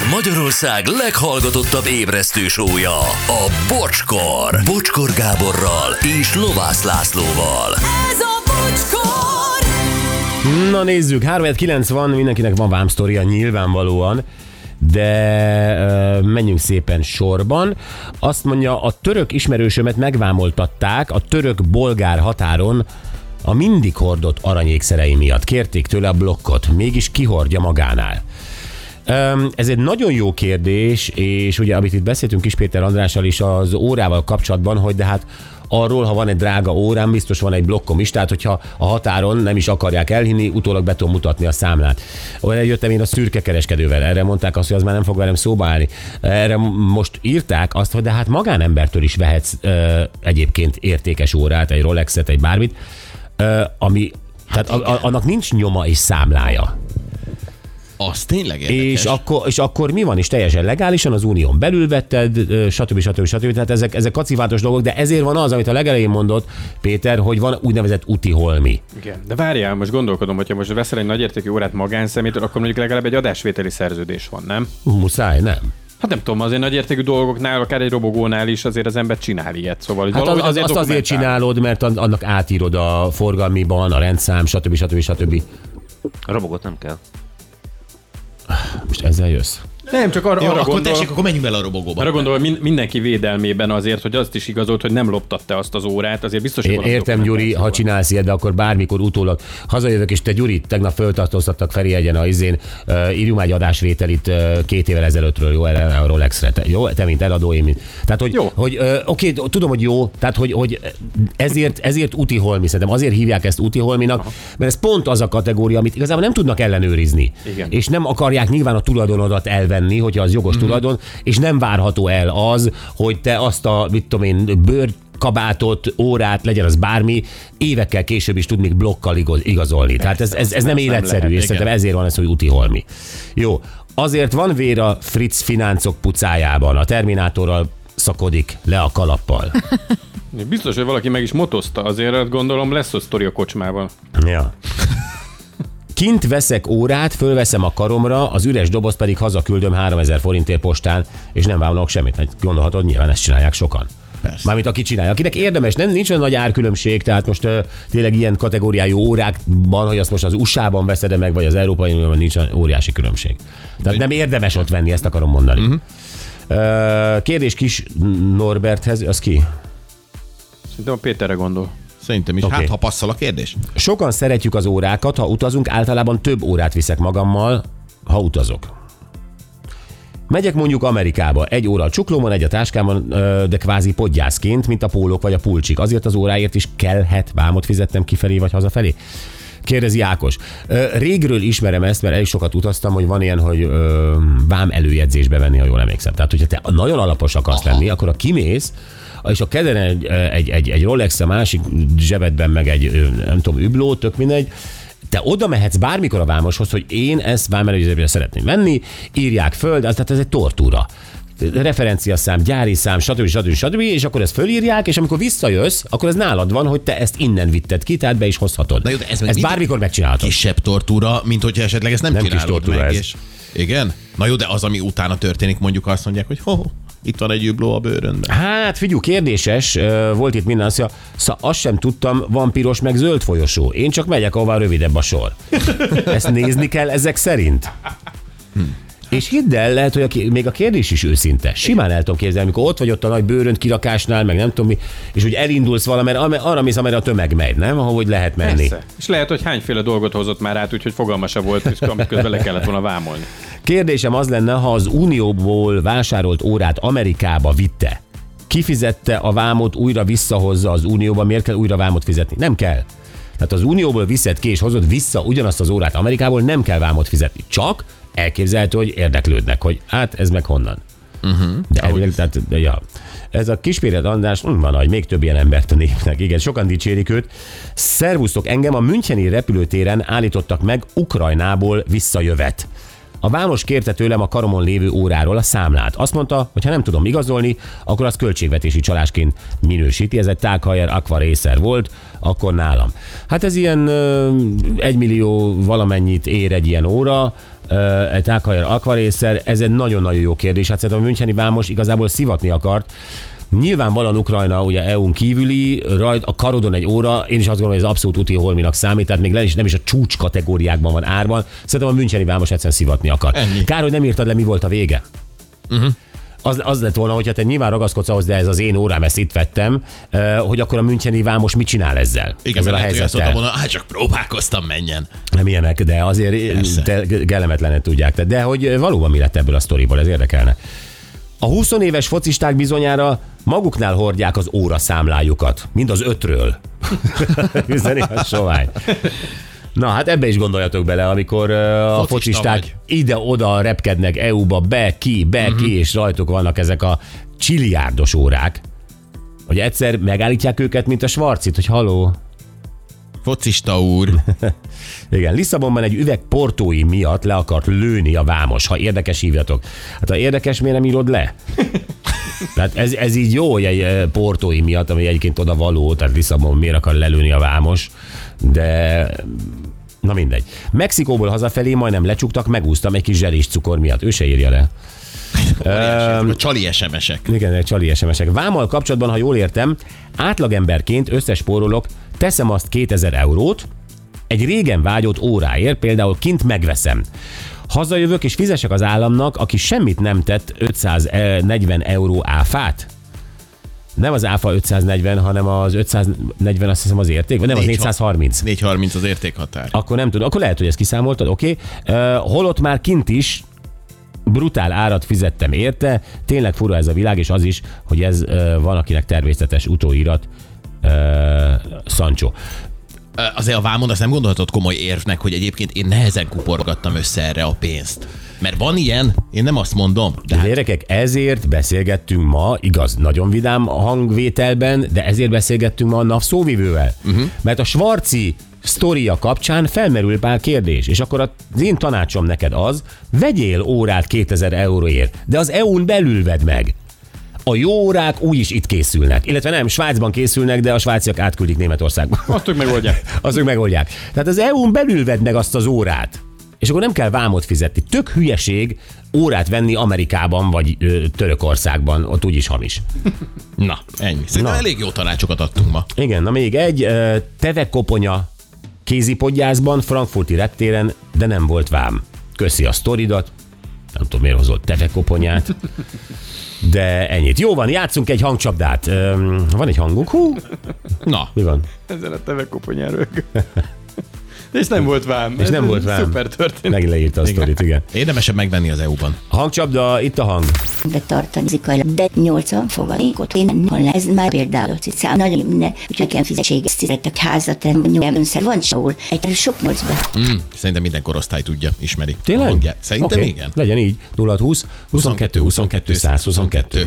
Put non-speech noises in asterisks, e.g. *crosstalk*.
Ez Magyarország leghallgatottabb ébresztő sója, a Bocskor. Bocskor Gáborral és Lovász Lászlóval. Ez a bocskor! Na nézzük, 390 mindenkinek van vámsztoria nyilvánvalóan, de ö, menjünk szépen sorban. Azt mondja, a török ismerősömet megvámoltatták a török-bolgár határon a mindig hordott aranyékszerei miatt. Kérték tőle a blokkot, mégis kihordja magánál. Ez egy nagyon jó kérdés, és ugye, amit itt beszéltünk is Péter Andrással is az órával kapcsolatban, hogy de hát arról, ha van egy drága órám, biztos van egy blokkom is, tehát hogyha a határon nem is akarják elhinni, utólag be tudom mutatni a számlát. Olyan jöttem én a szürke kereskedővel, erre mondták azt, hogy az már nem fog velem szóba állni. Erre most írták azt, hogy de hát magánembertől is vehetsz ö, egyébként értékes órát, egy Rolexet, egy bármit, ö, ami tehát a, a, annak nincs nyoma és számlája. Az tényleg érdekes. És akkor, és akkor mi van? És teljesen legálisan az unión belül vetted, ö, stb. stb. stb. Tehát ezek, ezek kacivátos dolgok, de ezért van az, amit a legelején mondott Péter, hogy van úgynevezett úti holmi. Igen. De várjál, most gondolkodom, hogyha most veszel egy nagyértékű órát magánszemétől, akkor mondjuk legalább egy adásvételi szerződés van, nem? Muszáj, nem? Hát nem tudom, azért nagyértékű dolgoknál, akár egy robogónál is azért az ember csinál ilyet. Szóval Hát az, valahogy az, azt azért csinálod, mert an- annak átírod a forgalmiban, a rendszám, stb. stb. stb. A robogot nem kell. Most ezzel jössz? Nem, csak arra, Jó, arra akkor gondol, tessék, akkor menjünk bele a robogóba. arra gondol, hogy min- mindenki védelmében azért, hogy azt is igazolt, hogy nem loptatta azt az órát, azért biztos, hogy Én értem, Gyuri, ha csinálsz ilyet, de akkor bármikor utólag hazajövök, és te Gyuri, tegnap föltartóztattak Feri egyen a izén, uh, írjunk már egy adásvételit uh, két évvel ezelőttről, jó, erre a Rolexre. Te, jó, te mint eladó, én mint. Tehát, hogy, Jó. hogy uh, oké, tudom, hogy jó, tehát, hogy, hogy ezért, ezért úti holmi, szerintem azért hívják ezt úti holminak, mert ez pont az a kategória, amit igazából nem tudnak ellenőrizni. Igen. És nem akarják nyilván a tulajdonodat elvenni, hogyha az jogos tulajdon, és nem várható el az, hogy te azt a, mit tudom én, bőr kabátot, órát, legyen az bármi, évekkel később is tud még blokkal igaz- igazolni. Tehát ez, ez, ez nem életszerű, és szerintem ezért van ez, hogy úti holmi. Jó, azért van vér a Fritz fináncok pucájában, a Terminátorral szakodik le a kalappal. *laughs* Biztos, hogy valaki meg is motozta, azért gondolom lesz ott sztori a kocsmával. Ja. Kint veszek órát, fölveszem a karomra, az üres doboz pedig hazaküldöm 3000 forintért postán, és nem vámolok semmit. Hát gondolhatod, nyilván ezt csinálják sokan. Persze. Mármint aki csinálja. Akinek érdemes, nem nincs olyan nagy árkülönbség, tehát most uh, tényleg ilyen kategóriájú órákban, hogy azt most az USA-ban veszed meg, vagy az Európai Unióban nincs olyan óriási különbség. Tehát nem érdemes ott venni, ezt akarom mondani. Uh-huh. Uh, kérdés kis Norberthez, az ki? Szerintem a Péterre gondol. Szerintem is. Oké. Hát, ha passzol a kérdés. Sokan szeretjük az órákat, ha utazunk, általában több órát viszek magammal, ha utazok. Megyek mondjuk Amerikába, egy óra a csuklómon, egy a táskámon, de kvázi podgyászként, mint a pólók vagy a pulcsik. Azért az óráért is kellhet vámot fizettem kifelé vagy hazafelé? Kérdezi Ákos. Régről ismerem ezt, mert elég sokat utaztam, hogy van ilyen, hogy vám előjegyzésbe venni, ha jól emlékszem. Tehát, hogyha te nagyon alapos akarsz lenni, akkor a kimész, és a kedven egy, egy, egy, egy Rolex, a másik zsebedben meg egy, nem tudom, übló, tök mindegy, te oda mehetsz bármikor a vámoshoz, hogy én ezt vámelőzésbe szeretném venni, írják föl, de az- tehát ez egy tortúra referenciaszám, gyári szám, stb. stb. stb. és akkor ezt fölírják, és amikor visszajössz, akkor ez nálad van, hogy te ezt innen vitted ki, tehát be is hozhatod. Na jó, ez ezt bármikor megcsinálhatod. Kisebb tortúra, mint hogyha esetleg ezt nem, Nem kis tortúra meg. ez. És... Igen? Na jó, de az, ami utána történik, mondjuk azt mondják, hogy ho, itt van egy übló a bőrönben. Hát figyú, kérdéses, volt itt minden, azt mondja, szóval azt sem tudtam, van piros meg zöld folyosó. Én csak megyek, ahová rövidebb a sor. *laughs* Ezt nézni kell ezek szerint? És hidd el, lehet, hogy a, még a kérdés is őszinte. Simán el tudom képzelni, amikor ott vagy ott a nagy bőrönt kirakásnál, meg nem tudom mi, és úgy elindulsz valamerre, ame- arra mész, amerre a tömeg megy, nem? Ahogy lehet menni. Persze. És lehet, hogy hányféle dolgot hozott már át, úgyhogy fogalma se volt, és amit közben le kellett volna vámolni. Kérdésem az lenne, ha az Unióból vásárolt órát Amerikába vitte, kifizette a vámot, újra visszahozza az Unióba, miért kell újra vámot fizetni? Nem kell. Tehát az Unióból viszed ki és hozod vissza ugyanazt az órát Amerikából, nem kell vámot fizetni. Csak elképzelhető, hogy érdeklődnek, hogy hát ez meg honnan. Uh-huh. De, elvileg, tehát, de ja. Ez a Kispéret András, hm, van nagy, még több ilyen embert a népnek. Igen, sokan dicsérik őt. Szervusztok, engem a Müncheni repülőtéren állítottak meg Ukrajnából visszajövet. A vámos kérte tőlem a karomon lévő óráról a számlát. Azt mondta, hogy ha nem tudom igazolni, akkor az költségvetési csalásként minősíti. Ez egy Taghajer Aqua Racer volt, akkor nálam. Hát ez ilyen ö, millió valamennyit ér egy ilyen óra, egy tághajjal akvarészer, ez egy nagyon-nagyon jó kérdés. Hát szerintem a Müncheni Vámos igazából szivatni akart. Nyilvánvalóan Ukrajna ugye EU-n kívüli, rajt a karodon egy óra, én is azt gondolom, hogy ez abszolút úti holminak számít, tehát még le is, nem is a csúcs kategóriákban van árban. Szerintem a Müncheni Vámos egyszerűen szivatni akar. Ennyi. Kár, hogy nem írtad le, mi volt a vége. Uh-huh. Az, az lett volna, hogyha te nyilván ragaszkodsz ahhoz, de ez az én órám, ezt itt vettem, ö, hogy akkor a Müncheni Vámos mit csinál ezzel? Igen, ezzel a helyzettel. volna, hát csak próbálkoztam, menjen. Nem ilyenek, de azért Persze. te kellemetlenet tudják. De hogy valóban mi lett ebből a sztoriból, ez érdekelne. A 20 éves focisták bizonyára maguknál hordják az óra számlájukat, mind az ötről. *laughs* Üzeni a sovány. Na hát ebbe is gondoljatok bele, amikor uh, a focisták vagy. ide-oda repkednek EU-ba, be, ki, be, uh-huh. ki, és rajtuk vannak ezek a csiliárdos órák, hogy egyszer megállítják őket, mint a Schwarzit, hogy haló, Focista úr. *laughs* Igen, Lisszabonban egy üveg portói miatt le akart lőni a vámos. Ha érdekes, hívjatok. Hát ha érdekes, miért nem írod le? Tehát ez, ez így jó, hogy egy eh, portói miatt, ami egyébként oda való, tehát Lisszabon miért akar lelőni a vámos, de na mindegy. Mexikóból hazafelé majdnem lecsuktak, megúsztam egy kis zserés cukor miatt. Ő se írja le. Óriási, a csali SMS-ek. Igen, egy csali SMS-ek. Vámmal kapcsolatban, ha jól értem, átlagemberként összespórolok, teszem azt 2000 eurót, egy régen vágyott óráért, például kint megveszem. Hazajövök és fizesek az államnak, aki semmit nem tett 540 euró áfát? Nem az áfa 540, hanem az 540 azt hiszem az érték, vagy nem, az Négy- 430. 430 az értékhatár. Akkor nem tudom, akkor lehet, hogy ezt kiszámoltad, oké. Okay. Holott már kint is brutál árat fizettem érte, tényleg fura ez a világ, és az is, hogy ez ö, van, akinek természetes utóirat, uh, Sancho. Azért a vámon azt nem gondolhatod komoly érvnek, hogy egyébként én nehezen kuporgattam össze erre a pénzt. Mert van ilyen, én nem azt mondom. De hát gyerekek, ezért beszélgettünk ma, igaz, nagyon vidám hangvételben, de ezért beszélgettünk ma a NAV szóvivővel. Uh-huh. Mert a Svarci sztoria kapcsán felmerül pár kérdés, és akkor az én tanácsom neked az, vegyél órát 2000 euróért, de az EU-n belül vedd meg. A jó órák úgyis itt készülnek. Illetve nem, Svájcban készülnek, de a svájciak átküldik Németországba. *laughs* Azt ők megoldják. *laughs* Azok megoldják. Tehát az EU-n belül vedd meg azt az órát. És akkor nem kell vámot fizetni. Tök hülyeség órát venni Amerikában vagy ö, Törökországban, ott úgyis hamis. *laughs* na, ennyi. Szerintem Na. elég jó tanácsokat adtunk ma. Igen, na még egy, ö, tevekoponya kézipodgyászban, frankfurti reptéren, de nem volt vám. Köszi a sztoridat, nem tudom miért hozott tevekoponyát, de ennyit. Jó van, játszunk egy hangcsapdát. Öm, van egy hangunk? Hú, Na, mi van? Ezen a tevekoponyáról. És nem volt vám. És nem volt vám. Szuper történet. Megint leírta a sztorit, igen. érdemesebb megvenni az EU-ban. Hangcsapda, itt a hang. betartani fizikailag, de 80 fogadékot én ez már például cicám nagyon ne, úgyhogy nekem fizetség szeretek házat, nyilván önszer van sehol, egy sok nyolcba. Mm, szerintem minden korosztály tudja, ismeri. Tényleg? A. Szerintem Oké, igen. Legyen így. 0 20 22 22 122.